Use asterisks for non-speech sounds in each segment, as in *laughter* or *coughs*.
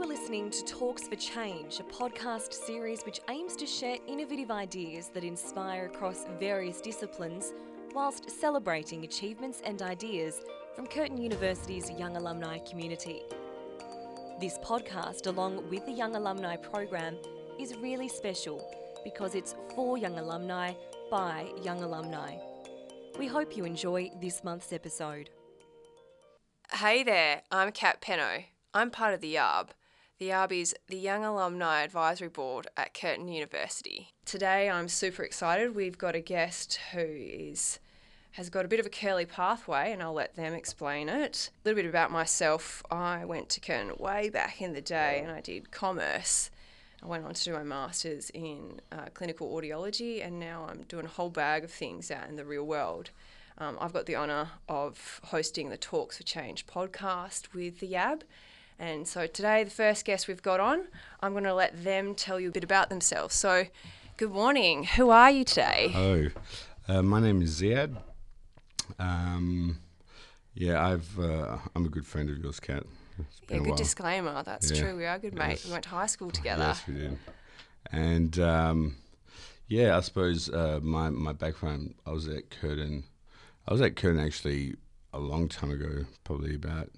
You are listening to Talks for Change, a podcast series which aims to share innovative ideas that inspire across various disciplines whilst celebrating achievements and ideas from Curtin University's young alumni community. This podcast, along with the Young Alumni Program, is really special because it's for young alumni by young alumni. We hope you enjoy this month's episode. Hey there, I'm Kat Penno. I'm part of the YARB. The YARB is the Young Alumni Advisory Board at Curtin University. Today I'm super excited. We've got a guest who is has got a bit of a curly pathway and I'll let them explain it. A little bit about myself. I went to Curtin way back in the day and I did commerce. I went on to do my master's in uh, clinical audiology and now I'm doing a whole bag of things out in the real world. Um, I've got the honour of hosting the Talks for Change podcast with the YAB. And so today, the first guest we've got on, I'm going to let them tell you a bit about themselves. So, good morning. Who are you today? Oh, uh, my name is Ziad. Um, yeah, I've uh, I'm a good friend of yours, Kat. Yeah, a good disclaimer. That's Yeah. true. We are good mates. Yes. We went to high school together. Yes, we did. And um, yeah, I suppose uh, my my background. I was at Curtin. I was at Curtin actually a long time ago, probably about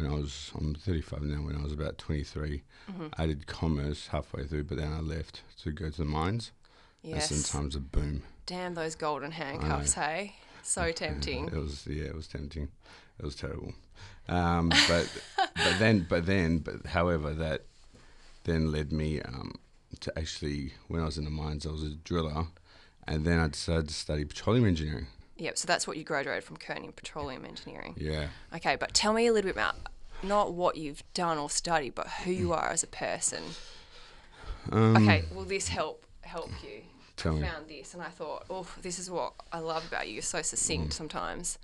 when I was. I'm 35 now. When I was about 23, Mm-hmm. I did commerce halfway through, but then I left to go to the mines. Yes. And sometimes a boom. Damn those golden handcuffs, hey? So *laughs* tempting. It was yeah, it was tempting. It was terrible. Um, but *laughs* but then but then but however that then led me um, to actually when I was in the mines I was a driller, and then I decided to study petroleum engineering. Yep, so that's what you graduated from Curtin in petroleum engineering. Yeah. Okay, but tell me a little bit about not what you've done or studied, but who Mm. you are as a person. Um, Okay, will this help help you? Tell I me. found this and I thought, oh, this is what I love about you. You're so Mm. succinct sometimes.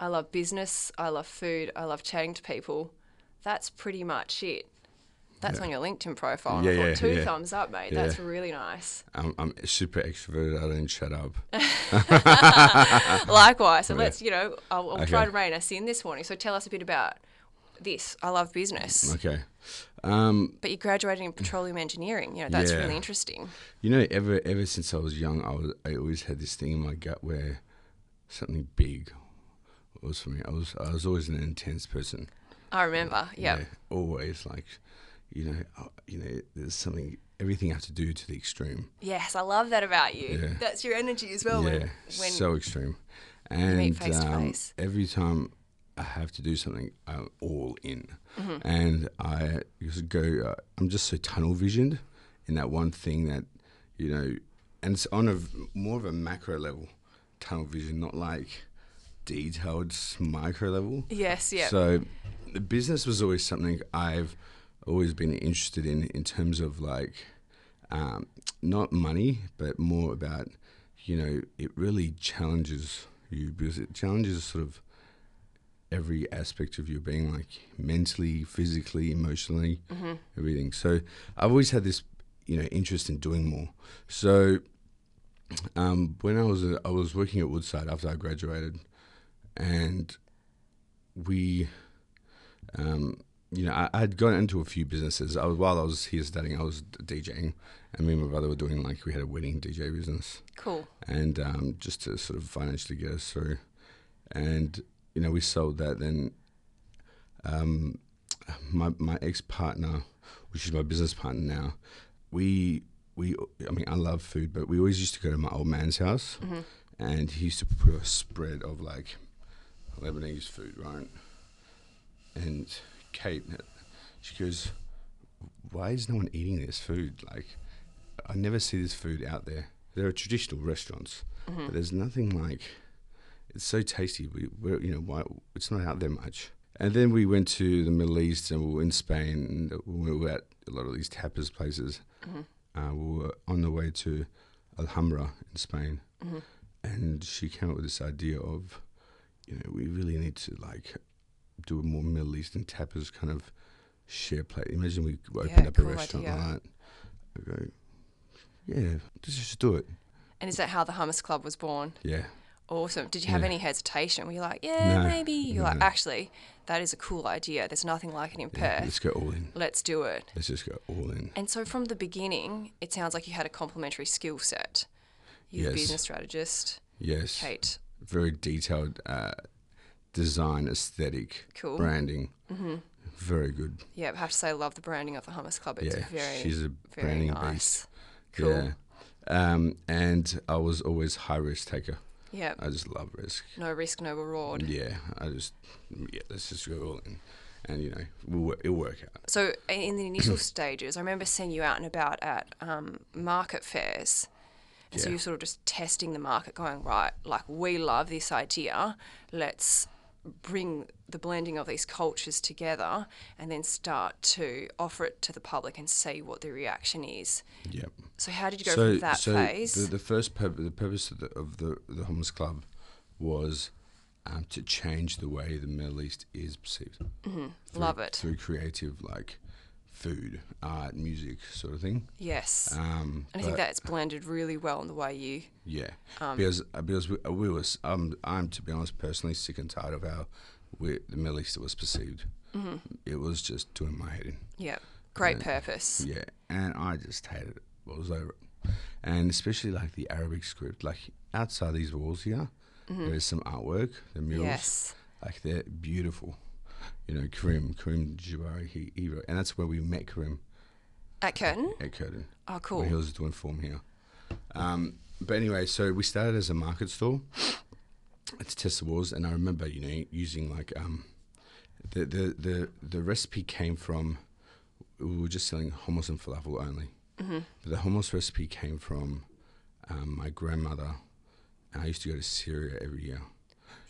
I love business. I love food. I love chatting to people. That's pretty much it. That's on your LinkedIn profile. Yeah, yeah, two yeah. thumbs up, mate. Yeah. That's really nice. I'm, I'm super extroverted. I don't shut up. *laughs* *laughs* Likewise. So let's, you know, I'll, I'll try to rein us in this morning. So tell us a bit about this. I love business. Okay. Um, But you graduated in petroleum engineering. You know, that's Yeah. really interesting. You know, ever ever since I was young, I was I always had this thing in my gut where something big was for me. I was I was always an intense person. I remember. Yeah. Yeah, always like, you know, uh, you know, there's something everything I have to do to the extreme. Yes, I love that about you. Yeah. That's your energy as well. yeah, when, when so extreme. And meet face to um, every time I have to do something, I'm all in, Mm-hmm. and I just go. Uh, I'm just so tunnel visioned in that one thing that, you know, and it's on a more of a macro level, tunnel vision, not like detailed micro level. Yes, yeah. So the business was always something I've always been interested in in terms of like um, not money, but more about you know it really challenges you because it challenges sort of every aspect of your being, like mentally, physically, emotionally, everything. So I've always had this you know interest in doing more. So um, when I was I was working at Woodside after I graduated, and we, um, you know, I, I had gone into a few businesses. I was while I was here studying, I was DJing, and me and my brother were doing like we had a wedding DJ business, cool. and um, just to sort of financially get us through, and you know we sold that. Then, um, my my ex partner, which is my business partner now, we we I mean I love food, but we always used to go to my old man's house, and he used to put a spread of like Lebanese food, right? And Kate, she goes, "Why is no one eating this food? Like, I never see this food out there. There are traditional restaurants, but mm-hmm. there's nothing like. It's so tasty. We, we're, you know, why it's not out there much." And then we went to the Middle East, and we were in Spain. And we were at a lot of these tapas places. Mm-hmm. Uh, we were on the way to Alhambra in Spain, mm-hmm. and she came up with this idea of, you know, we really need to like do a more Middle Eastern tapas kind of share plate. Imagine we opened Yeah, up a cool restaurant idea. like that. I go, yeah, let's just do it. And is that how the Hummus Club was born? Yeah, Awesome. Did you have Yeah. any hesitation? Were you like, yeah, No, maybe? You're no, like, actually, that is a cool idea. There's nothing like it in Yeah, Perth. let's go all in. Let's do it. Let's just go all in. And so from the beginning, it sounds like you had a complementary skill set. You're a Yes. business strategist, Yes. Kate. Very detailed uh, design, aesthetic, Cool. branding. Mm-hmm. Very good. Yeah, I have to say, I love the branding of the Hummus Club. It's yeah, very, she's a very branding nice. beast. Cool. Yeah. Um, and I was always high risk taker. Yeah. I just love risk. No risk, no reward. Yeah, I just yeah, let's just go all in, and you know we'll, it'll work out. So in the initial *coughs* stages, I remember seeing you out and about at um, market fairs. And so you're sort of just testing the market, going, right, like we love this idea. Let's bring the blending of these cultures together and then start to offer it to the public and see what the reaction is. Yep. So how did you go so from that so phase? the, the first pur- the purpose of the of the the Hummus club was um, to change the way the Middle East is perceived. Mm-hmm. Through- Love it. through creative like food, art, music, sort of thing. yes. Um, and I think that's blended really well in the way you. Yeah, Um, because uh, because we, we was um, I'm to be honest personally sick and tired of how we, the Middle East was perceived. Mm-hmm. It was just doing my head in. Yeah. Great purpose. Yeah, and I just hated it. I was over it, and especially like the Arabic script. Like outside these walls here, there's some artwork, the murals. Mm-hmm. Yes. Like they're beautiful. You know, Karim, Karim Jabari, he, he wrote, and that's where we met Karim At Curtin? at Curtin. Oh, cool. when he was doing form here. Um, but anyway, so we started as a market store to test the walls, and I remember, you know, using like um, the the the the recipe came from we were just selling hummus and falafel only. Mm-hmm. But the hummus recipe came from um, my grandmother. And I used to go to Syria every year,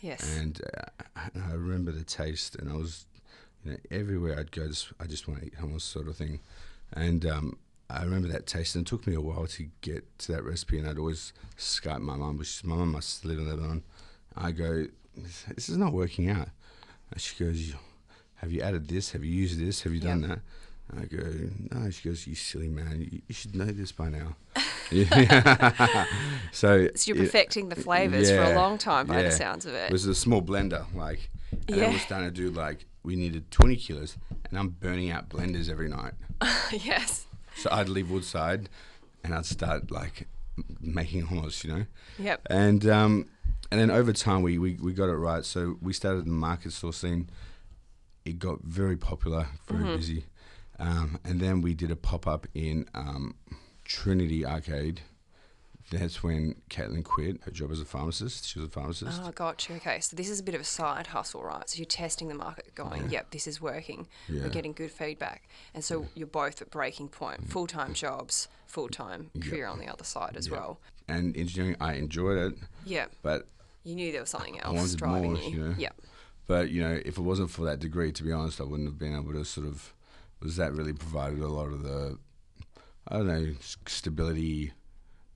Yes. and uh, I remember the taste, and I was, you know, everywhere I'd go, just I just want to eat hummus, sort of thing, and um, I remember that taste, and it took me a while to get to that recipe, and I'd always Skype my mum, which my mum must live in Lebanon. I go, this is not working out, and she goes, have you added this? Have you used this? Have you done Yep. that? And I go, no. She goes, you silly man, you, you should know this by now. *laughs* Yeah. *laughs* so, So you're it- perfecting the flavors for a long time by the sounds of it it. was a small blender, like, and Yeah. I was starting to do like we needed 20 kilos, and I'm burning out blenders every night. *laughs* yes. So I'd leave Woodside, and I'd start like making almost, you know. Yep. And um, and then over time we, we, we got it right. So we started the market store scene. It got very popular, very Mm-hmm. busy, um, and then we did a pop up in um, Trinity Arcade. That's when Caitlin quit her job as a pharmacist. She was a pharmacist. Oh, gotcha. Okay, so this is a bit of a side hustle, right? So you're testing the market, going, "Yep, this is working. Yeah. We're getting good feedback." And so you're both at breaking point, mm. full time jobs, full time career on the other side as well. And engineering, I enjoyed it, Yeah. but You knew there was something else wanted driving more, you. you know. Yep. But you know, if it wasn't for that degree, to be honest, I wouldn't have been able to sort of. Was that really provided a lot of the, I don't know, stability,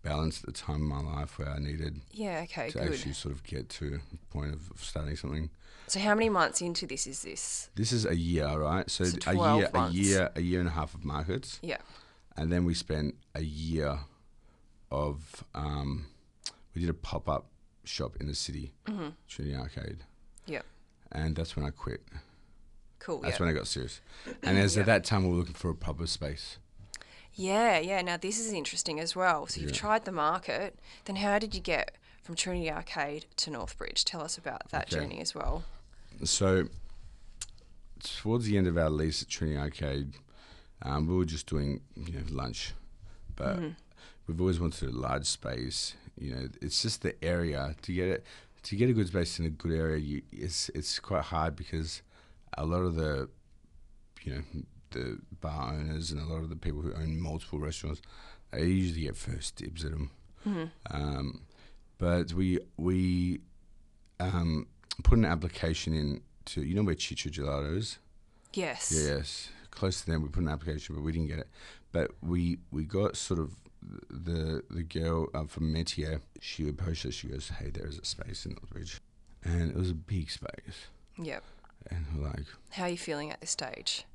balance at the time in my life where I needed Yeah. Okay. to Good. actually sort of get to a point of starting something. So how many months into this is this? This is a year, right? So, So a year, months. a year, a year and a half of markets, Yeah. and then we spent a year of. Um, we did a pop up shop in the city, Mm-hmm. Trinity Arcade, Yeah. and that's when I quit. Cool. That's yeah. when I got serious. *clears throat* And as Yeah. at that time, we were looking for a proper space. Yeah, yeah. Now this is interesting as well. So you've Yeah. tried the market. Then how did you get from Trinity Arcade to Northbridge? Tell us about that Okay. journey as well. So, towards the end of our lease at Trinity Arcade, um, we were just doing you know lunch, but we've always wanted a large space. You know, it's just the area to get it to get a good space in a good area. You, it's it's quite hard because a lot of the you know the bar owners and a lot of the people who own multiple restaurants, they usually get first dibs at them. Um, but we we um, put an application in to you know where Chicho Gelato is. Yes. Yes, close to them. We put an application, but we didn't get it. But we we got sort of the the girl uh, from Metier. She approached us. She goes, "Hey, there is a space in Northbridge," and it was a big space. Yep. And we're like, How are you feeling at this stage?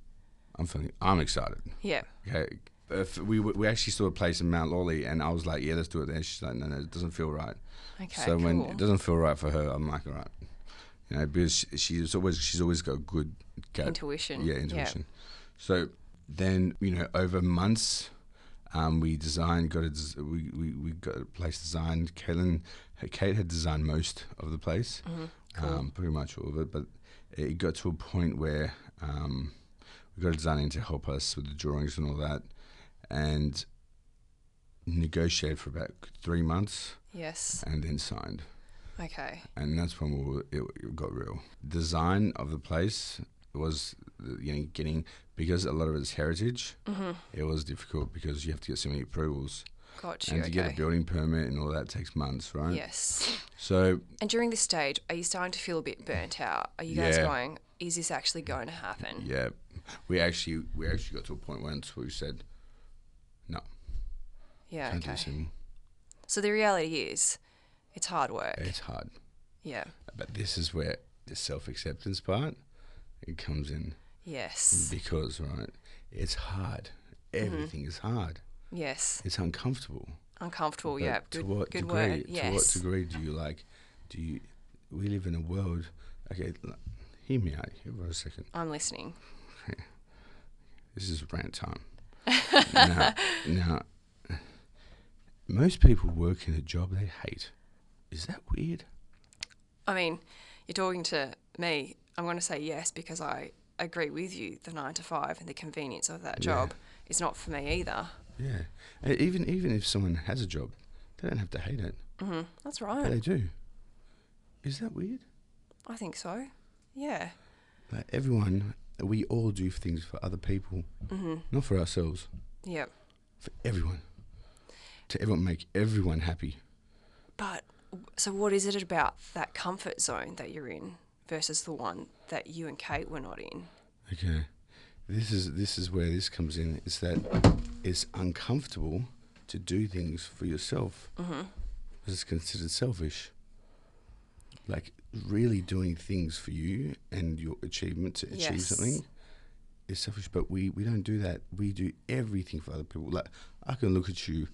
"I'm feeling, I'm excited." Yeah. Okay, if we we actually saw a place in Mount Lawley, and I was like, yeah, let's do it there. She's like, no, no, it doesn't feel right. Okay, so when it doesn't feel right for her, I'm like, all right, you know, because she, she's always she's always got good gut, Intuition. yeah, Yeah. intuition. So then you know, over months, um, we designed, got a, we, we we got a place designed. Caitlin, Kate had designed most of the place, Mm-hmm. Cool. um, pretty much all of it, but it got to a point where um, we got a designer in to help us with the drawings and all that, and negotiated for about three months, Yes. and then signed Okay. and that's when we were, it, it got real. Design of the place was, you know, getting because a lot of it's heritage. Mm-hmm. It was difficult because you have to get so many approvals, Got you. and to okay. get a building permit and all that takes months, right? Yes. So And during this stage, are you starting to feel a bit burnt out? Are you guys Yeah. going, is this actually going to happen? yeah, we actually we actually got to a point once where we said, no, Yeah, can't do okay. this anymore. So the reality is, it's hard work. It's hard, Yeah. but this is where the self acceptance part it comes in Yes. because right, it's hard. Everything is hard. Yes. It's uncomfortable. Uncomfortable. But Yeah. to Good, what good degree? word. To what degree do you like? Do you? We live in a world. Okay, hear me out here for a second. I'm listening. *laughs* This is rant time. now, *laughs* now, most people work in a job they hate. Is that weird? I mean, you're talking to me. I'm going to say yes because I agree with you. The nine to five and the convenience of that Yeah. job is not for me either. Yeah. And even even if someone has a job, they don't have to hate it. hmm That's But right. they do. Is that weird? I think so. Yeah. Like everyone, we all do things for other people, hmm not for ourselves. Yep. For everyone. To everyone, make everyone happy. But so, what is it about that comfort zone that you're in versus the one that you and Kate were not in? Okay. This is this is where this comes in. Is that it's uncomfortable to do things for yourself. Mm-hmm. It's considered selfish. Like really doing things for you and your achievement to achieve Yes. something is selfish. But we we don't do that. We do everything for other people. Like I can look at you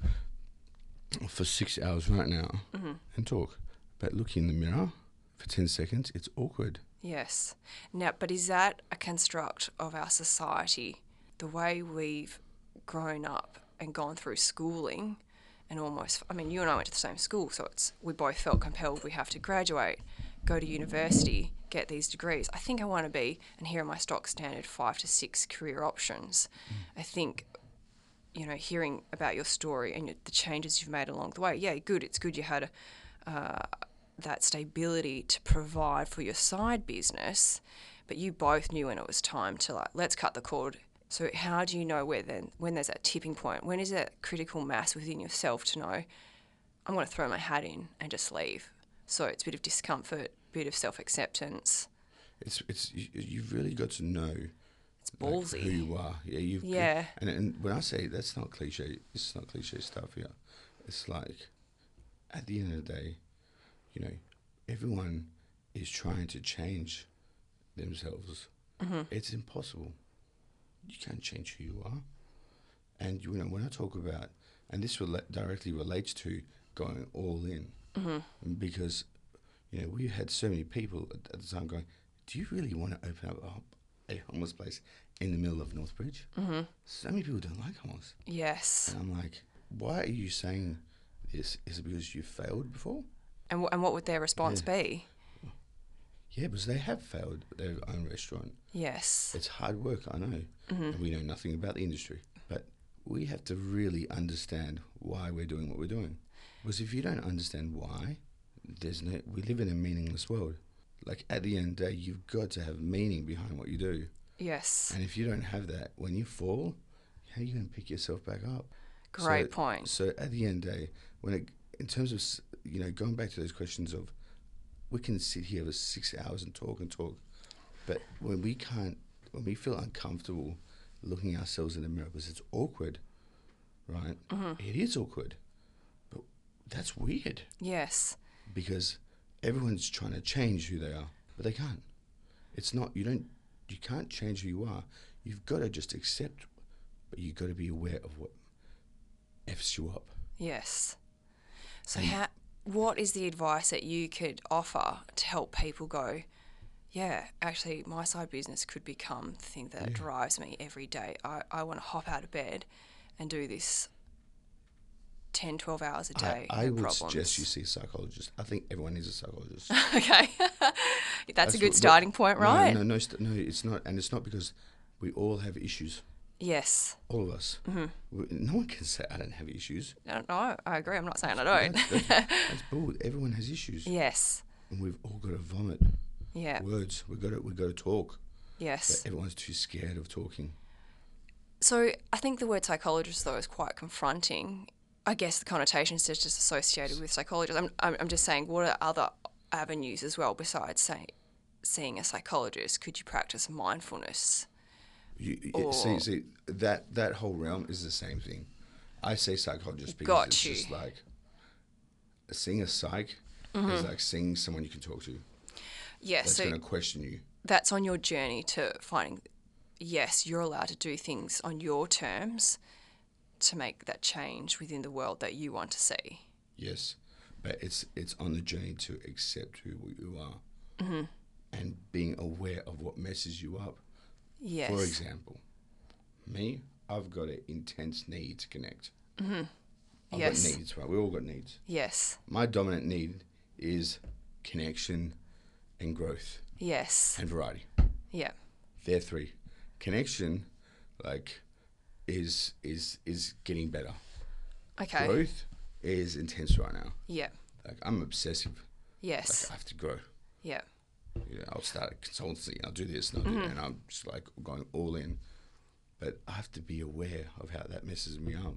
for six hours right now Mm-hmm. and talk, but looking in the mirror for ten seconds, it's awkward. Yes. Now, but is that a construct of our society? The way we've grown up and gone through schooling and almost, I mean, you and I went to the same school, so it's, we both felt compelled we have to graduate, go to university, get these degrees. I think I want to be, and here are my stock standard five to six career options. I think you know, hearing about your story and the changes you've made along the way. Yeah, good. It's good you had uh, that stability to provide for your side business, but you both knew when it was time to like, let's cut the cord. So how do you know where then when there's that tipping point? When is that critical mass within yourself to know I'm going to throw my hat in and just leave? So it's a bit of discomfort, bit of self acceptance. It's it's you, you've really got to know It's like, who you are. Yeah, you've Yeah. And and when I say that's not cliche, it's not cliche stuff here. It's like at the end of the day, you know, everyone is trying to change themselves. Mm-hmm. It's impossible. You can't change who you are. And you know, when I talk about, and this rela- directly relates to going all in, Mm-hmm. because you know we had so many people at, at the time going, "Do you really want to open up a, a hummus place in the middle of Northbridge?" Mm-hmm. So many people don't like hummus, Yes. and I'm like, "Why are you saying this? Is it because you failed before?" And, w- and what would their response be? Yeah, because they have failed their own restaurant. Yes. It's hard work, I know, Mm-hmm. and we know nothing about the industry, but we have to really understand why we're doing what we're doing. Because if you don't understand why, there's no. We live in a meaningless world. Like at the end of the day, you've got to have meaning behind what you do, Yes. and if you don't have that, when you fall, how are you going to pick yourself back up? Great so, point. So at the end of the day, when it, in terms of you know going back to those questions of, we can sit here for six hours and talk and talk, but when we can't, when we feel uncomfortable looking ourselves in the mirror because it's awkward, right? Mm-hmm. It is awkward, but that's weird Yes. Because everyone's trying to change who they are, but they can't. It's not you don't you can't change who you are. You've got to just accept but you've got to be aware of what f's you up. Yes. So, how, what is the advice that you could offer to help people go, yeah, actually, my side business could become the thing that drives me every day. I, I want to hop out of bed and do this 10, 12 hours a day. I, I no would problems. suggest you see a psychologist. I think everyone needs a psychologist. *laughs* okay. That's, a good what- starting point, right? No, no, st- no, it's not, and it's not because we all have issues. Yes. All of us. Mm-hmm. We- No one can say I don't have issues. No, no, I agree. I'm not saying I don't. *laughs* That's, that's, that's bull. Everyone has issues, yes. and we've all got to vomit Yeah. words. We've got to we got to talk. Yes. But everyone's too scared of talking. So I think the word psychologist though is quite confronting. I guess the connotations is just associated with psychologists. I'm, I'm, I'm just saying, what are other avenues as well besides say, seeing a psychologist? Could you practice mindfulness? You, Or- see, see that that whole realm is the same thing. I say psychologist because it's you. just like seeing a psych Mm-hmm. is like seeing someone you can talk to Yes, that's so going to question you. that's on your journey to finding. Yes, you're allowed to do things on your terms to make that change within the world that you want to see. Yes, but it's it's on the journey to accept who you are Mm-hmm. and being aware of what messes you up. Yes. For example, me, I've got an intense need to connect. Mm-hmm. I've Yes. got needs, right? We all got needs. Yes. My dominant need is connection and growth Yes. and variety. Yeah. They're three. Connection, like, is is is getting better. Okay. Growth is intense right now. Yeah. Like I'm obsessive. Like Yes. I have to grow. Yeah. You know, I'll start a consultancy. I'll do this and I'll do that, and I'm just like going all in. But I have to be aware of how that messes me up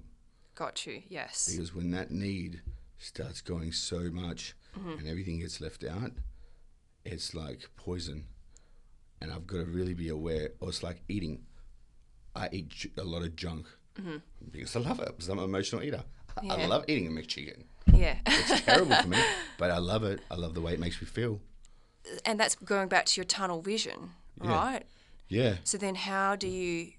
Got you. Yes. because when that need starts going so much mm-hmm. and everything gets left out, it's like poison. And I've got to really be aware. Or it's like eating. I eat a lot of junk mm-hmm. because I love it. Because I'm an emotional eater. I, I love eating a McChicken. Yeah. It's terrible for me, *laughs* but I love it. I love the way it makes me feel. and that's going back to your tunnel vision, Yeah. right? Yeah. So then how do you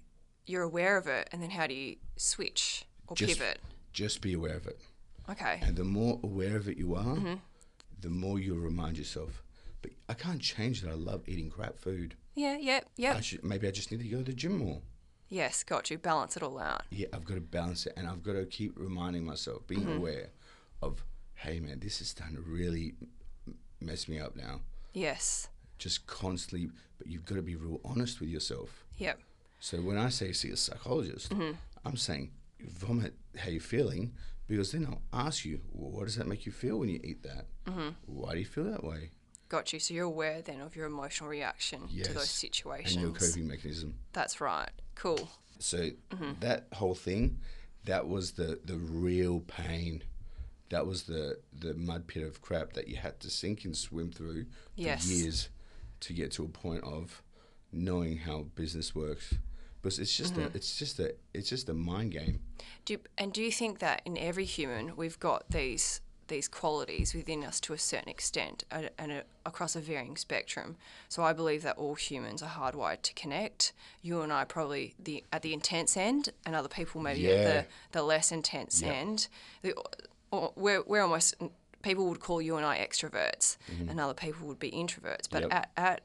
you're aware of it and then how do you switch or Just- pivot? Just be aware of it. Okay. And the more aware of it you are, mm-hmm. the more you'll remind yourself. But I can't change that I love eating crap food. Yeah, yeah, yeah. I should, maybe I just need to go to the gym more. Yes, got you. Balance it all out. Yeah, I've got to balance it and I've got to keep reminding myself, being mm-hmm. aware of, hey man, this is starting to really mess me up now. Yes. Just constantly, but you've got to be real honest with yourself. Yep. So when I say see a psychologist, mm-hmm. I'm saying vomit how you're feeling because then I'll ask you, well, what does that make you feel when you eat that? Mm-hmm. Why do you feel that way? Got you. So you're aware then of your emotional reaction to those situations. And your coping mechanism. That's right. Cool. So mm-hmm. that whole thing, that was the the real pain. That was the the mud pit of crap that you had to sink and swim through for years to get to a point of knowing how business works. But it's just a mm-hmm. it's just a it's just a mind game. Do you, and do you think that in every human we've got these these qualities within us to a certain extent and, and a, across a varying spectrum? So I believe that all humans are hardwired to connect. You and I probably the at the intense end, and other people maybe Yeah. at the, the less intense Yeah. end. The, or we're we're almost people would call you and I extroverts, mm-hmm. and other people would be introverts. But Yep. at, at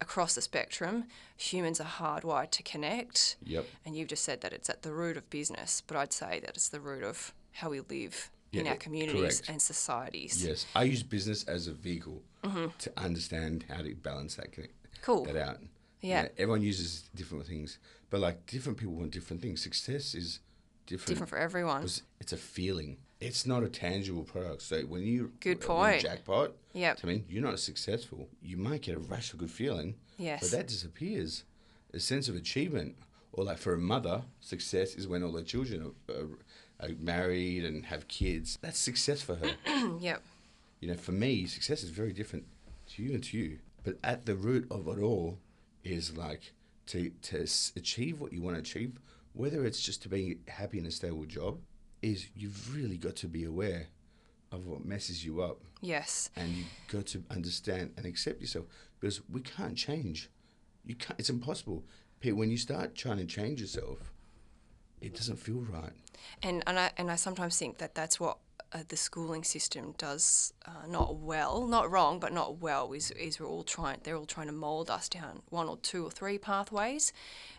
across the spectrum, humans are hardwired to connect. Yep. And you've just said that it's at the root of business, but I'd say that it's the root of how we live in our communities correct. and societies. Yes, I use business as a vehicle mm-hmm. to understand how to balance that connect, Cool. that out. Yeah. everyone uses different things, but like different people want different things. Success is different. Different for everyone. it's a feeling. It's not a tangible product. So when you Good point. jackpot, Yep. I mean, you're not successful. You might get a rush of good feeling, Yes. but that disappears. A sense of achievement, or like for a mother, success is when all her children are, are Uh, married and have kids. That's success for her. *clears throat* yep. You know, for me, success is very different to you and to you. But at the root of it all is like to to achieve what you want to achieve, whether it's just to be happy in a stable job, is you've really got to be aware of what messes you up, Yes. and you've got to understand and accept yourself because we can't change. You can't. It's impossible. When you start trying to change yourself, it doesn't feel right. And and I and I sometimes think that that's what uh, the schooling system does uh, not well, not wrong, but not well. Is is we're all trying they're all trying to mold us down one or two or three pathways,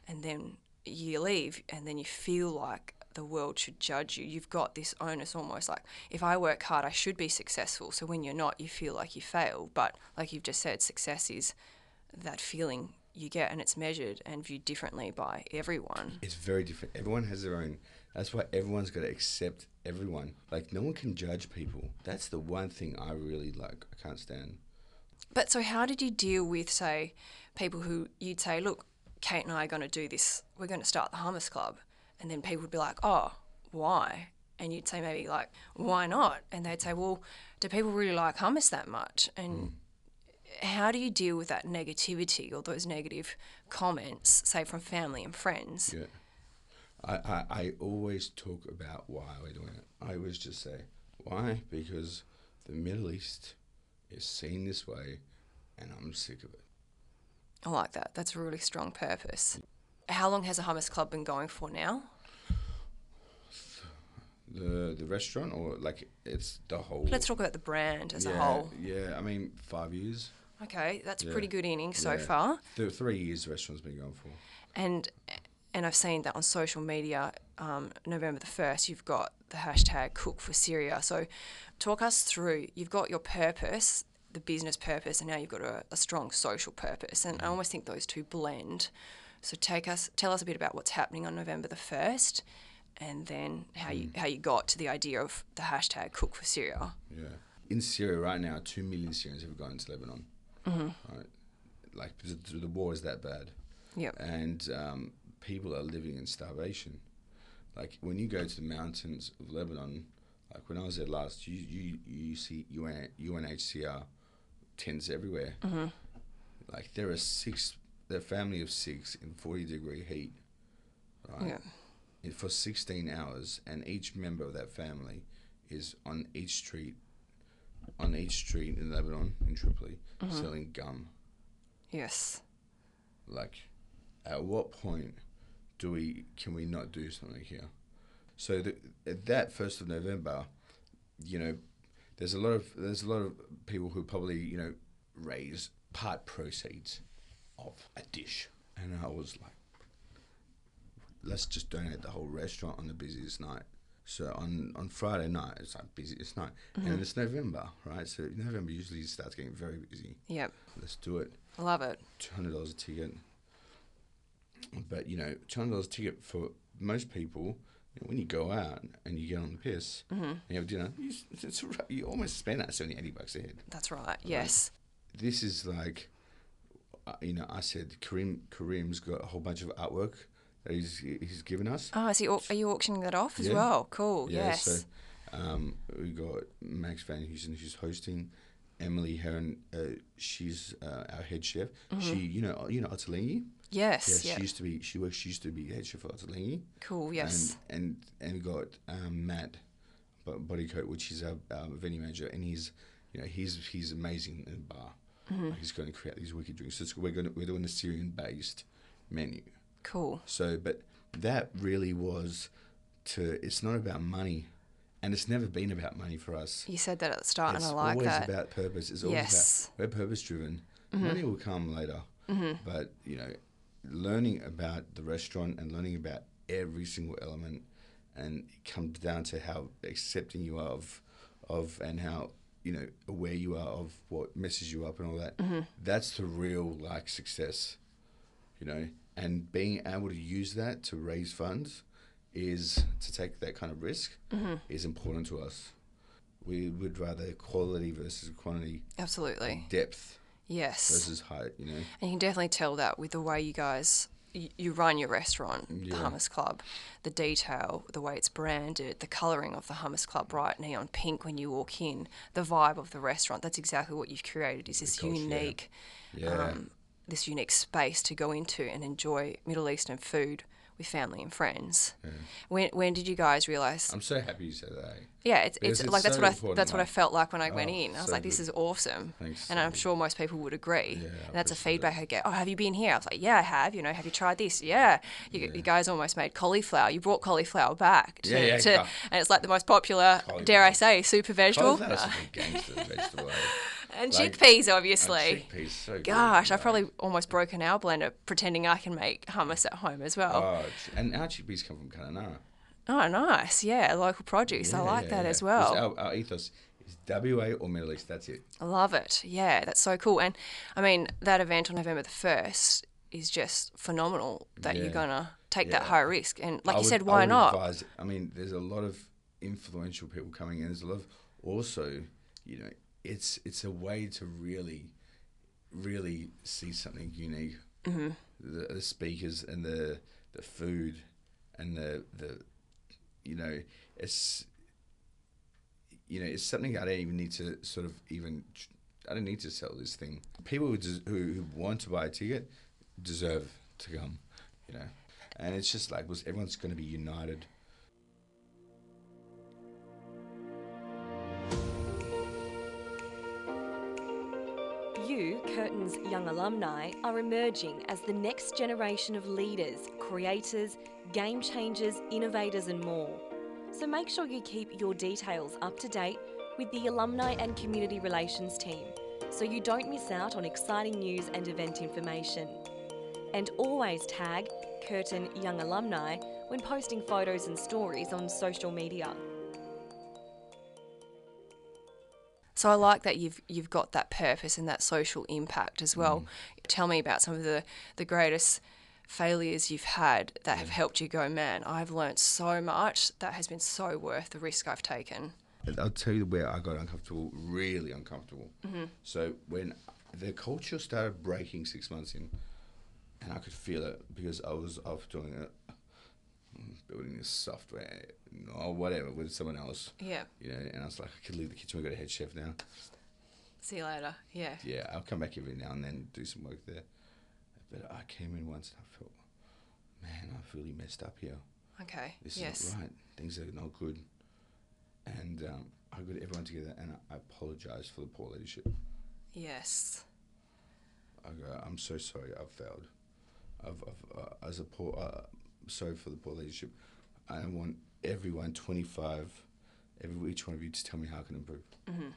and then you leave, and then you feel like the world should judge you. You've got this onus almost like if I work hard, I should be successful. So when you're not, you feel like you fail. But like you've just said, success is that feeling you get, and it's measured and viewed differently by everyone. It's very different. Everyone has their own. That's why everyone's got to accept everyone. Like no one can judge people. That's the one thing I really like. I can't stand. But so, how did you deal with, say, people who you'd say, look, Kate and I are going to do this. We're going to start the Hummus Club, and then people would be like, oh, why? And you'd say maybe like, why not? And they'd say, well, do people really like hummus that much? And mm. How do you deal with that negativity or those negative comments, say from family and friends? Yeah. I, I, I always talk about why we're doing it. I always just say, why? Because the Middle East is seen this way and I'm sick of it. I like that. That's a really strong purpose. How long has the Hummus Club been going for now? The the restaurant or like it's the whole Let's talk about the brand as yeah, a whole. Yeah, I mean five years. Okay, that's a Yeah. pretty good innings so Yeah. far. The three years the restaurant's been going for. and and I've seen that on social media. Um, November the first, you've got the hashtag Cook for Syria. So, talk us through. You've got your purpose, the business purpose, and now you've got a, a strong social purpose. And I almost think those two blend. So, take us, tell us a bit about what's happening on November the first, and then how you how you got to the idea of the hashtag Cook for Syria. Yeah. In Syria right now, two million Syrians have gone into Lebanon. Right. Like the, the war is that bad. Yep. and um, people are living in starvation. Like when you go to the mountains of Lebanon, like when I was there last, you you, you see UN, UNHCR tents everywhere. Like there are six, a family of six in forty degree heat, right? Yeah. And For sixteen hours, and each member of that family is on each street, on each street in Lebanon in Tripoli, mm-hmm. selling gum. Yes. like at what point do we can we not do something here? So the, at that first of november you know there's a lot of there's a lot of people who probably you know raise part proceeds of a dish. And i was like let's just donate the whole restaurant on the busiest night so on, on Friday night, it's like busy. busiest night, and it's November, right? So November usually starts getting very busy. Yep. Let's do it I love it. two hundred dollars a ticket. But you know, two hundred dollars a ticket for most people. You know, when you go out and you get on the piss and you have dinner, you, it's, you almost spend that 70, 80 bucks a head. That's right. Yes. This is like, uh, you know, I said Kareem Kareem's got a whole bunch of artwork he's he's given us. Oh, is he, au- are you auctioning that off as Yeah. well? Cool. yes. So um, we got Max Van Houston who's hosting. Emily Heron, uh, she's uh, our head chef. She, you know, you know Ottolenghi. yes. Yeah, Yeah. she used to be. She works. She used to be head chef for Ottolenghi. Cool. Yes. And and, and got um, Matt, Bo- Bodycoat, which is our um, venue manager, and he's, you know, he's he's amazing in the bar. Mm-hmm. He's going to create these wicked drinks. So it's, we're going to, we're doing a Syrian based menu. Cool. So, but that really was to. It's not about money, and it's never been about money for us. You said that at the start, It's and I like that. It's always about purpose. It's always Yes. about we're purpose driven. Mm-hmm. Money will come later, mm-hmm. but you know, learning about the restaurant and learning about every single element, and it comes down to how accepting you are of, of and how you know aware you are of what messes you up and all that. Mm-hmm. That's the real like success, you know, and being able to use that to raise funds is to take that kind of risk is important to us we would rather quality versus quantity, Absolutely. depth Yes. versus height. You know, And you can definitely tell that with the way you guys you, run your restaurant, the Hummus Club, the detail, the way it's branded, the colouring of the Hummus Club, bright neon pink when you walk in, the vibe of the restaurant. That's exactly what you've created. Is this culture, yeah. unique, yeah, um, this unique space to go into and enjoy Middle Eastern food with family and friends. Yeah. When when did you guys realize? I'm so happy you said that. eh? yeah, it's, it's it's like that's what I that's what I felt like when I went Oh, in. I was so like, this good. is awesome, Thanks, and so I'm good. sure most people would agree. Yeah, and that's a feedback that. I get. Oh, have you been here? I was like, yeah, I have. You know, have you tried this? Yeah. You, you guys almost made cauliflower. You brought cauliflower back. To, Yeah, yeah, to- and it's like the most popular, dare I say, super vegetable. Cauliflower's a *laughs* gangster vegetable. And Like- chickpeas, obviously. chickpeas, so good, Gosh, I've probably almost broken our blender pretending I can make hummus at home as well. Oh, and our chickpeas come from Kununurra. Oh, nice. Yeah, local produce. I like yeah, that yeah. as well. Our, our ethos is WA or Middle East. That's it. I love it. Yeah, that's so cool. And I mean, that event on November the 1st is just phenomenal that you're going to take that high risk. And like I you would- said, why would not? Advise, I mean, there's a lot of influential people coming in. There's a lot of also, you know, it's it's a way to really, really see something unique. Mm-hmm. The, the speakers and the the food and the the, you know, it's. You know, it's something I don't even need to sort of even. I don't need to sell this thing. People who, des- who, who want to buy a ticket deserve to come. You know, and it's just like was everyone's going to be united. You, Curtin's young alumni, are emerging as the next generation of leaders, creators, game changers, innovators, and more. So make sure you keep your details up to date with the Alumni and Community Relations team so you don't miss out on exciting news and event information. And always tag Curtin Young Alumni when posting photos and stories on social media. So I like that you've you've got that purpose and that social impact as well. Mm. Tell me about some of the the greatest failures you've had that have helped you go, man, I've learnt so much that has been so worth the risk I've taken. I'll tell you where I got uncomfortable, really uncomfortable. So when the culture started breaking six months in, and I could feel it because I was off doing it, building this software or whatever with someone else. Yeah. You know, and I was like, I could leave the kitchen. We got a head chef now. See you later. Yeah. Yeah, I'll come back every now and then do some work there. But I came in once and I felt, man, I've really messed up here. Okay. This yes. is not right. Things are not good. And um, I got everyone together and I, apologise for the poor leadership. Yes. I go, I'm so sorry. I've failed. I've, I've uh, as a poor, uh, sorry for the poor leadership. I want everyone, 25, every each one of you, to tell me how I can improve. Mm-hmm.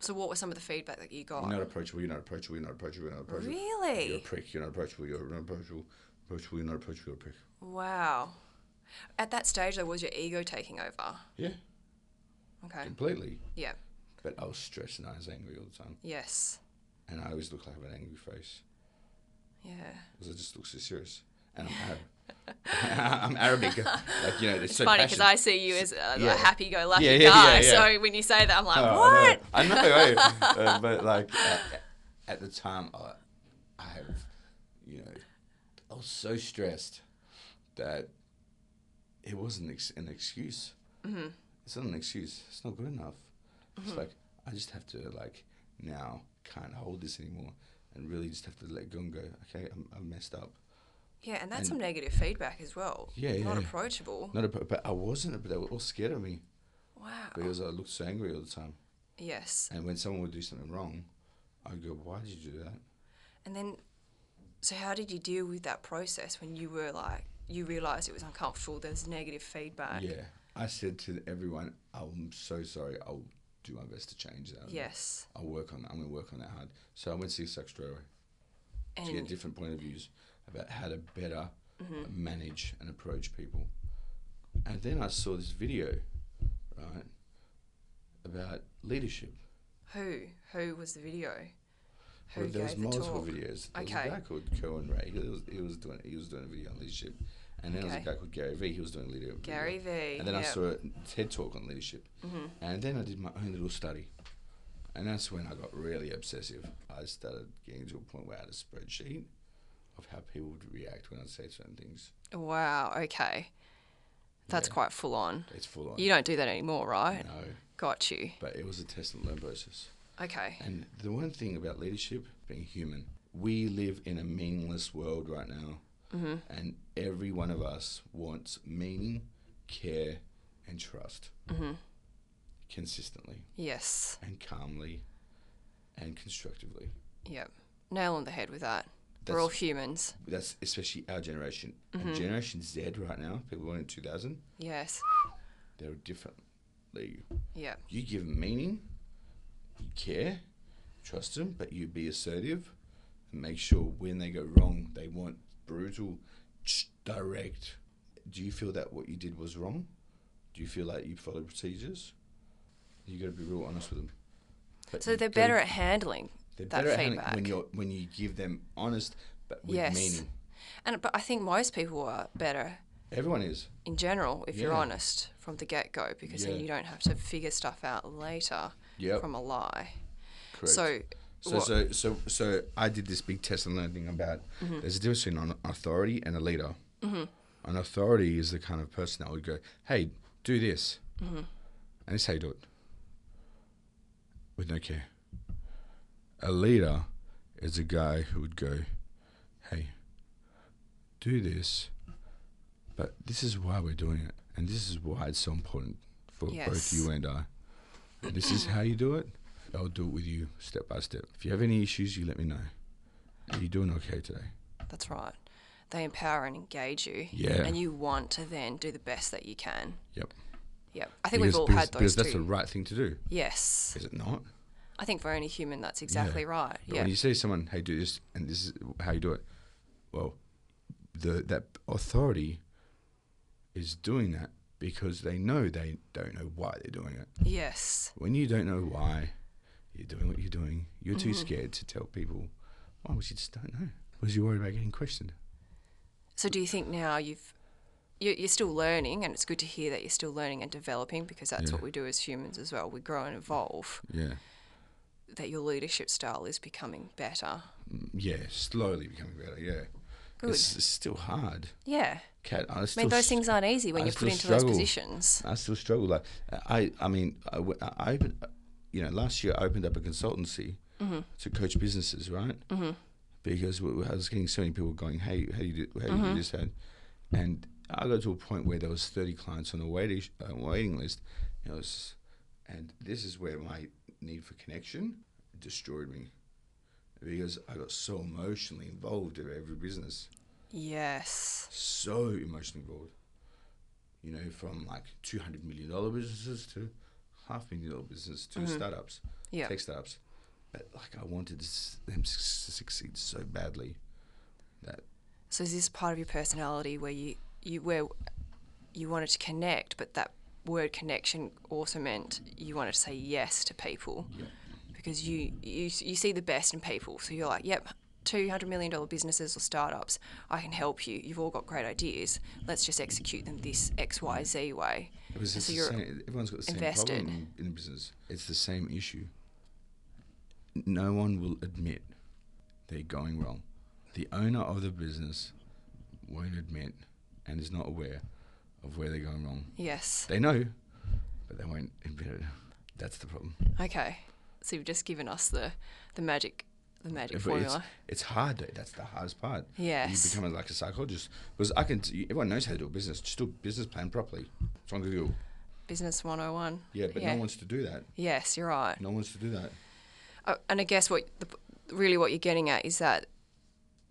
So what was some of the feedback that you got? You're not approachable. You're not approachable. You're not approachable. You're not approachable. Really? You're a prick. You're not approachable. You're not approachable. Approachable. You're not approachable. You're a prick. Wow. At that stage though, was your ego taking over? Yeah, Okay. completely. Yeah. But I was stressed and I was angry all the time. Yes. And I always look like I have an angry face Yeah. because I just look so serious. And I'm Arab. *laughs* I'm Arabic. Like, you know, it's, so Funny because. I see you as a, Yeah. happy-go-lucky Yeah, yeah, guy. So when you say that, I'm like, Oh, what? I know, I know, eh? *laughs* Uh, but like at, at the time, I, I have, you know, I was so stressed that it wasn't ex- an excuse. Mm-hmm. It's not an excuse. It's not good enough. It's like I just have to like now can't hold this anymore, and really just have to let go and go. Okay, I'm, I'm messed up. Yeah, and that's And- some negative feedback as well. Yeah, Not yeah. approachable. Not a, but I wasn't. But they were all scared of me Wow. because I looked so angry all the time. Yes. And when someone would do something wrong, I'd go, "Why did you do that?" And then, so how did you deal with that process when you were like, you realised it was uncomfortable, there's negative feedback? Yeah, I said to everyone, "I'm so sorry. I'll do my best to change that. Yes. I'll work on that. I'm gonna work on that hard." So I went to see a sex straight away to get different point of views about how to better Mm-hmm. manage and approach people. And then I saw this video, right, about leadership. who? Who was the video? Who Well, there was the multiple talk? videos. There was Okay. a guy called Cohen Ray. He was, he was doing he was doing a video on leadership, and then there was a guy called Gary Vee. He was doing leadership. Gary Vee. And then I saw a TED talk on leadership. And then I did my own little study. And that's when I got really obsessive. I started getting to a point where I had a spreadsheet of how people would react when I say certain things. Wow, okay. That's Yeah. quite full on. It's full on. You don't do that anymore, right? No, Got you. but it was a test and learn process. Okay. And the one thing about leadership, being human, we live in a meaningless world right now. Mm-hmm. and every one of us wants meaning, care, and trust mm-hmm. consistently Yes. and calmly and constructively. Yep. Nail on the head with that. We're all humans. That's especially our generation. Mm-hmm. And Generation Z right now, people born in 2000, Yes. they're different. Yep. You give them meaning, you care, trust them, but you be assertive and make sure when they go wrong, they want brutal, direct. Do you feel that what you did was wrong? Do you feel like you followed procedures? You got to be real honest with them. But So they're better at handling They're that better at feedback. when you when you give them honest, but with yes. meaning. And but I think most people are better Everyone is. in general if you're honest from the get go because then you don't have to figure stuff out later Yep. from a lie. Correct. So, So, what- so, so, so I did this big test and learning about Mm-hmm. there's a difference between an authority and a leader. An authority is the kind of person that would go, hey, do this. Mm-hmm. And this is how you do it. With no care. A leader is a guy who would go, hey, do this, but this is why we're doing it. And this is why it's so important for both you and I. This is how you do it. I'll do it with you step by step. If you have any issues, you let me know. Are you doing okay today? that's right. They empower and engage you. Yeah. And you want to then do the best that you can. Yep. Yep. I think because, we've all because, had those because that's two. the right thing to do. yes. Is it not? I think for any human that's exactly right. But Yeah. When you say someone, "Hey, do this," and this is how you do it, well, the that authority is doing that because they know they don't know why they're doing it. yes. When you don't know why you're doing what you're doing, you're too Mm-hmm. scared to tell people. Why? Because you just don't know. Because you're worried about getting questioned. So do you think now you've you- you're still learning, and it's good to hear that you're still learning and developing because that's Yeah. what we do as humans as well. We grow and evolve. Yeah. That your leadership style is becoming better. Mm, Yeah. Slowly becoming better. Yeah. Good. It's, it's still hard. Yeah. Cat. I, I mean, those things aren't easy when I you're put into those positions. I still struggle. Like I, I mean, I, opened, you know, last year I opened up a consultancy Mm-hmm. to coach businesses, right? Mm-hmm. Because I was getting so many people going, "Hey, how do you do? How do you Mm-hmm. do this?" And, and I got to a point where there was thirty clients on the waiting uh, waiting list. And, it was, and this is where my need for connection destroyed me, because I got so emotionally involved in every business Yes. so emotionally involved. You know, from like two hundred million dollar businesses to half million dollar business to mm-hmm. startups, Yeah. tech startups. But like, I wanted them to succeed so badly that So is this part of your personality where you you where you wanted to connect, but that word connection also meant you wanted to say yes to people because you you you see the best in people. So you're like, yep. Two hundred million dollar businesses or startups, I can help you. You've all got great ideas. Let's just execute them this X Y Z way. it was so you're same, everyone's got the same invested. problem in, in business. It's the same issue. No one will admit they're going wrong. The owner of the business won't admit and is not aware of where they're going wrong. Yes. They know, but they won't admit it. That's the problem. Okay. So you've just given us the the magic the magic But it's, formula. it's hard. That's the hardest part. Yes. You become like a psychologist because I can. T- everyone knows how to do a business. Just do a business plan properly. It's on Google. Business 101. Yeah, but no one wants to do that. Yes, you're right. No one wants to do that. Uh, and I guess what the, really what you're getting at is that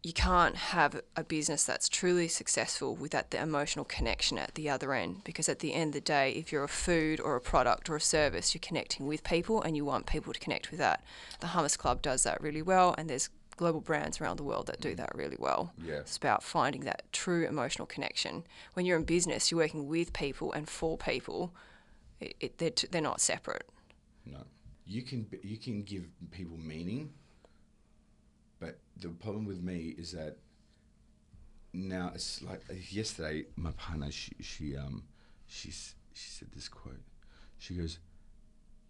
you can't have a business that's truly successful without the emotional connection at the other end. Because at the end of the day, if you're a food or a product or a service, you're connecting with people and you want people to connect with that. The Hummus Club does that really well, and there's global brands around the world that do mm. that really well. Yeah. It's about finding that true emotional connection. When you're in business, you're working with people and for people. It, it, they're, t- they're not separate. No, you can you can give people meaning, the problem with me is that now it's like yesterday. My partner, she she um, she's she said this quote. She goes,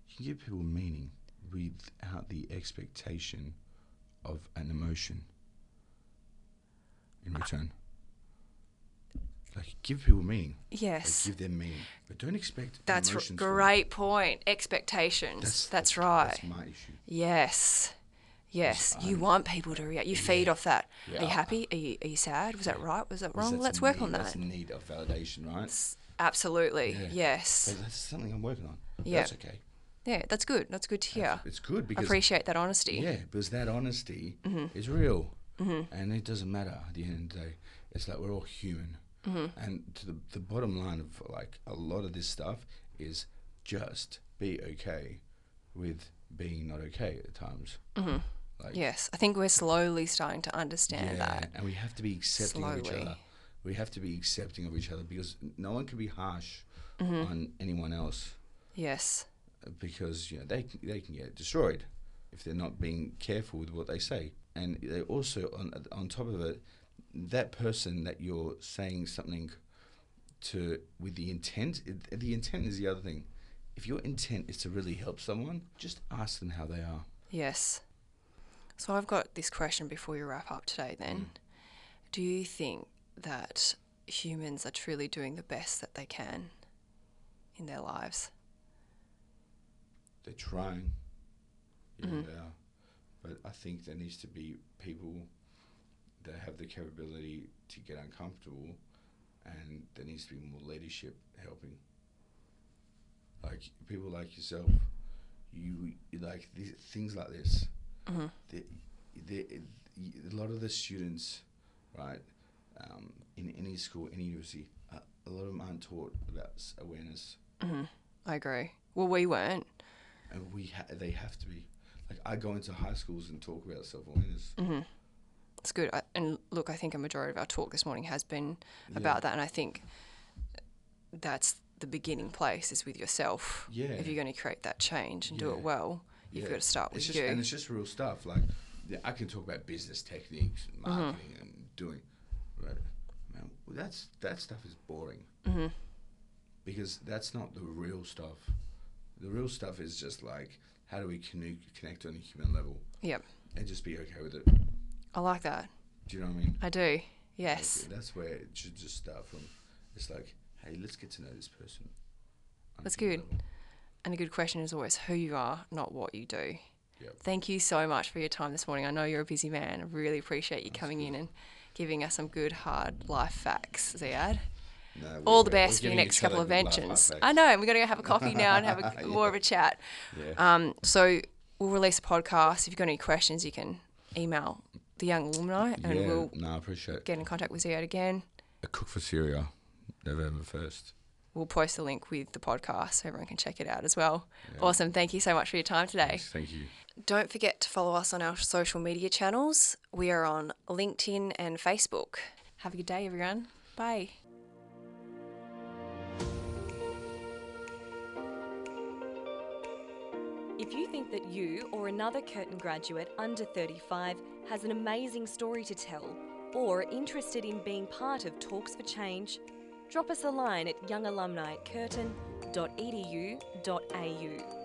"You can give people meaning without the expectation of an emotion in return." Like give people meaning, like Yes. give them meaning, but don't expect That's a emotions from them. great point. Expectations. That's, right. That's my issue. yes. Yes, you want people to react. You feed off that. Are you happy? Are you, are you sad? Was that right? Was that wrong? that's Let's work need, on that. a need of validation, right? Absolutely. Yeah. Yes. But that's something I'm working on. Yeah. That's okay. Yeah, that's good. That's good to hear. It's good because. I appreciate that honesty. yeah, because that honesty Mm-hmm. is real, and it doesn't matter at the end of the day. It's like we're all human, Mm-hmm. and to the the bottom line of like a lot of this stuff is just be okay with being not okay at times. Like, Yes, I think we're slowly starting to understand yeah, that. and we have to be accepting of each other. We have to be accepting of each other because no one can be harsh Mm-hmm. on anyone else Yes. because you know they can, they can get destroyed if they're not being careful with what they say. And they also on on top of it, that person that you're saying something to with the intent, it, the intent is the other thing. If your intent is to really help someone, just ask them how they are. Yes. So I've got this question before we wrap up today then. Mm. Do you think that humans are truly doing the best that they can in their lives? They're trying, yeah, mm-hmm. they are. But I think there needs to be people that have the capability to get uncomfortable, and there needs to be more leadership helping. Like people like yourself, you like these, things like this. Mhm. The, the, a lot of the students, right, um, in any school, any university, uh, a lot of them aren't taught about awareness. I agree. Well, we weren't. and we ha- they have to be like I go into high schools and talk about self awareness. It's good. I, and look, I think a majority of our talk this morning has been about that. And I think that's the beginning place is with yourself. Yeah. If you're going to create that change and do it well, you've got to start with it's just, you. and it's just real stuff. Like yeah, I can talk about business techniques, and Mm-hmm. marketing, and doing, but man, well, that's that stuff is boring Mm-hmm. because that's not the real stuff. The real stuff is just like how do we connect on a human level Yep. and just be okay with it. I like that. Do you know what I mean? I do. Yes. Like, that's where it should just start from. It's like, hey, let's get to know this person. That's good. level. And a good question is always who you are, not what you do. Yep. Thank you so much for your time this morning. I know you're a busy man. I really appreciate you coming in and giving us some good, hard life facts, Ziad. No, All the best for your next couple of good ventures. I know, and we're going to go have a coffee now and have a, *laughs* more of a chat. Yeah. Um, so we'll release a podcast. If you've got any questions, you can email the young alumni and yeah, we'll no, appreciate get in contact with Ziad again. A cook for Syria, November 1st. We'll post the link with the podcast so everyone can check it out as well. Awesome. Thank you so much for your time today. Thank you. Don't forget to follow us on our social media channels. We are on LinkedIn and Facebook. Have a good day, everyone. Bye. If you think that you or another Curtin graduate under 35 has an amazing story to tell or interested in being part of Talks for Change, drop us a line at youngalumni at curtin.edu.au.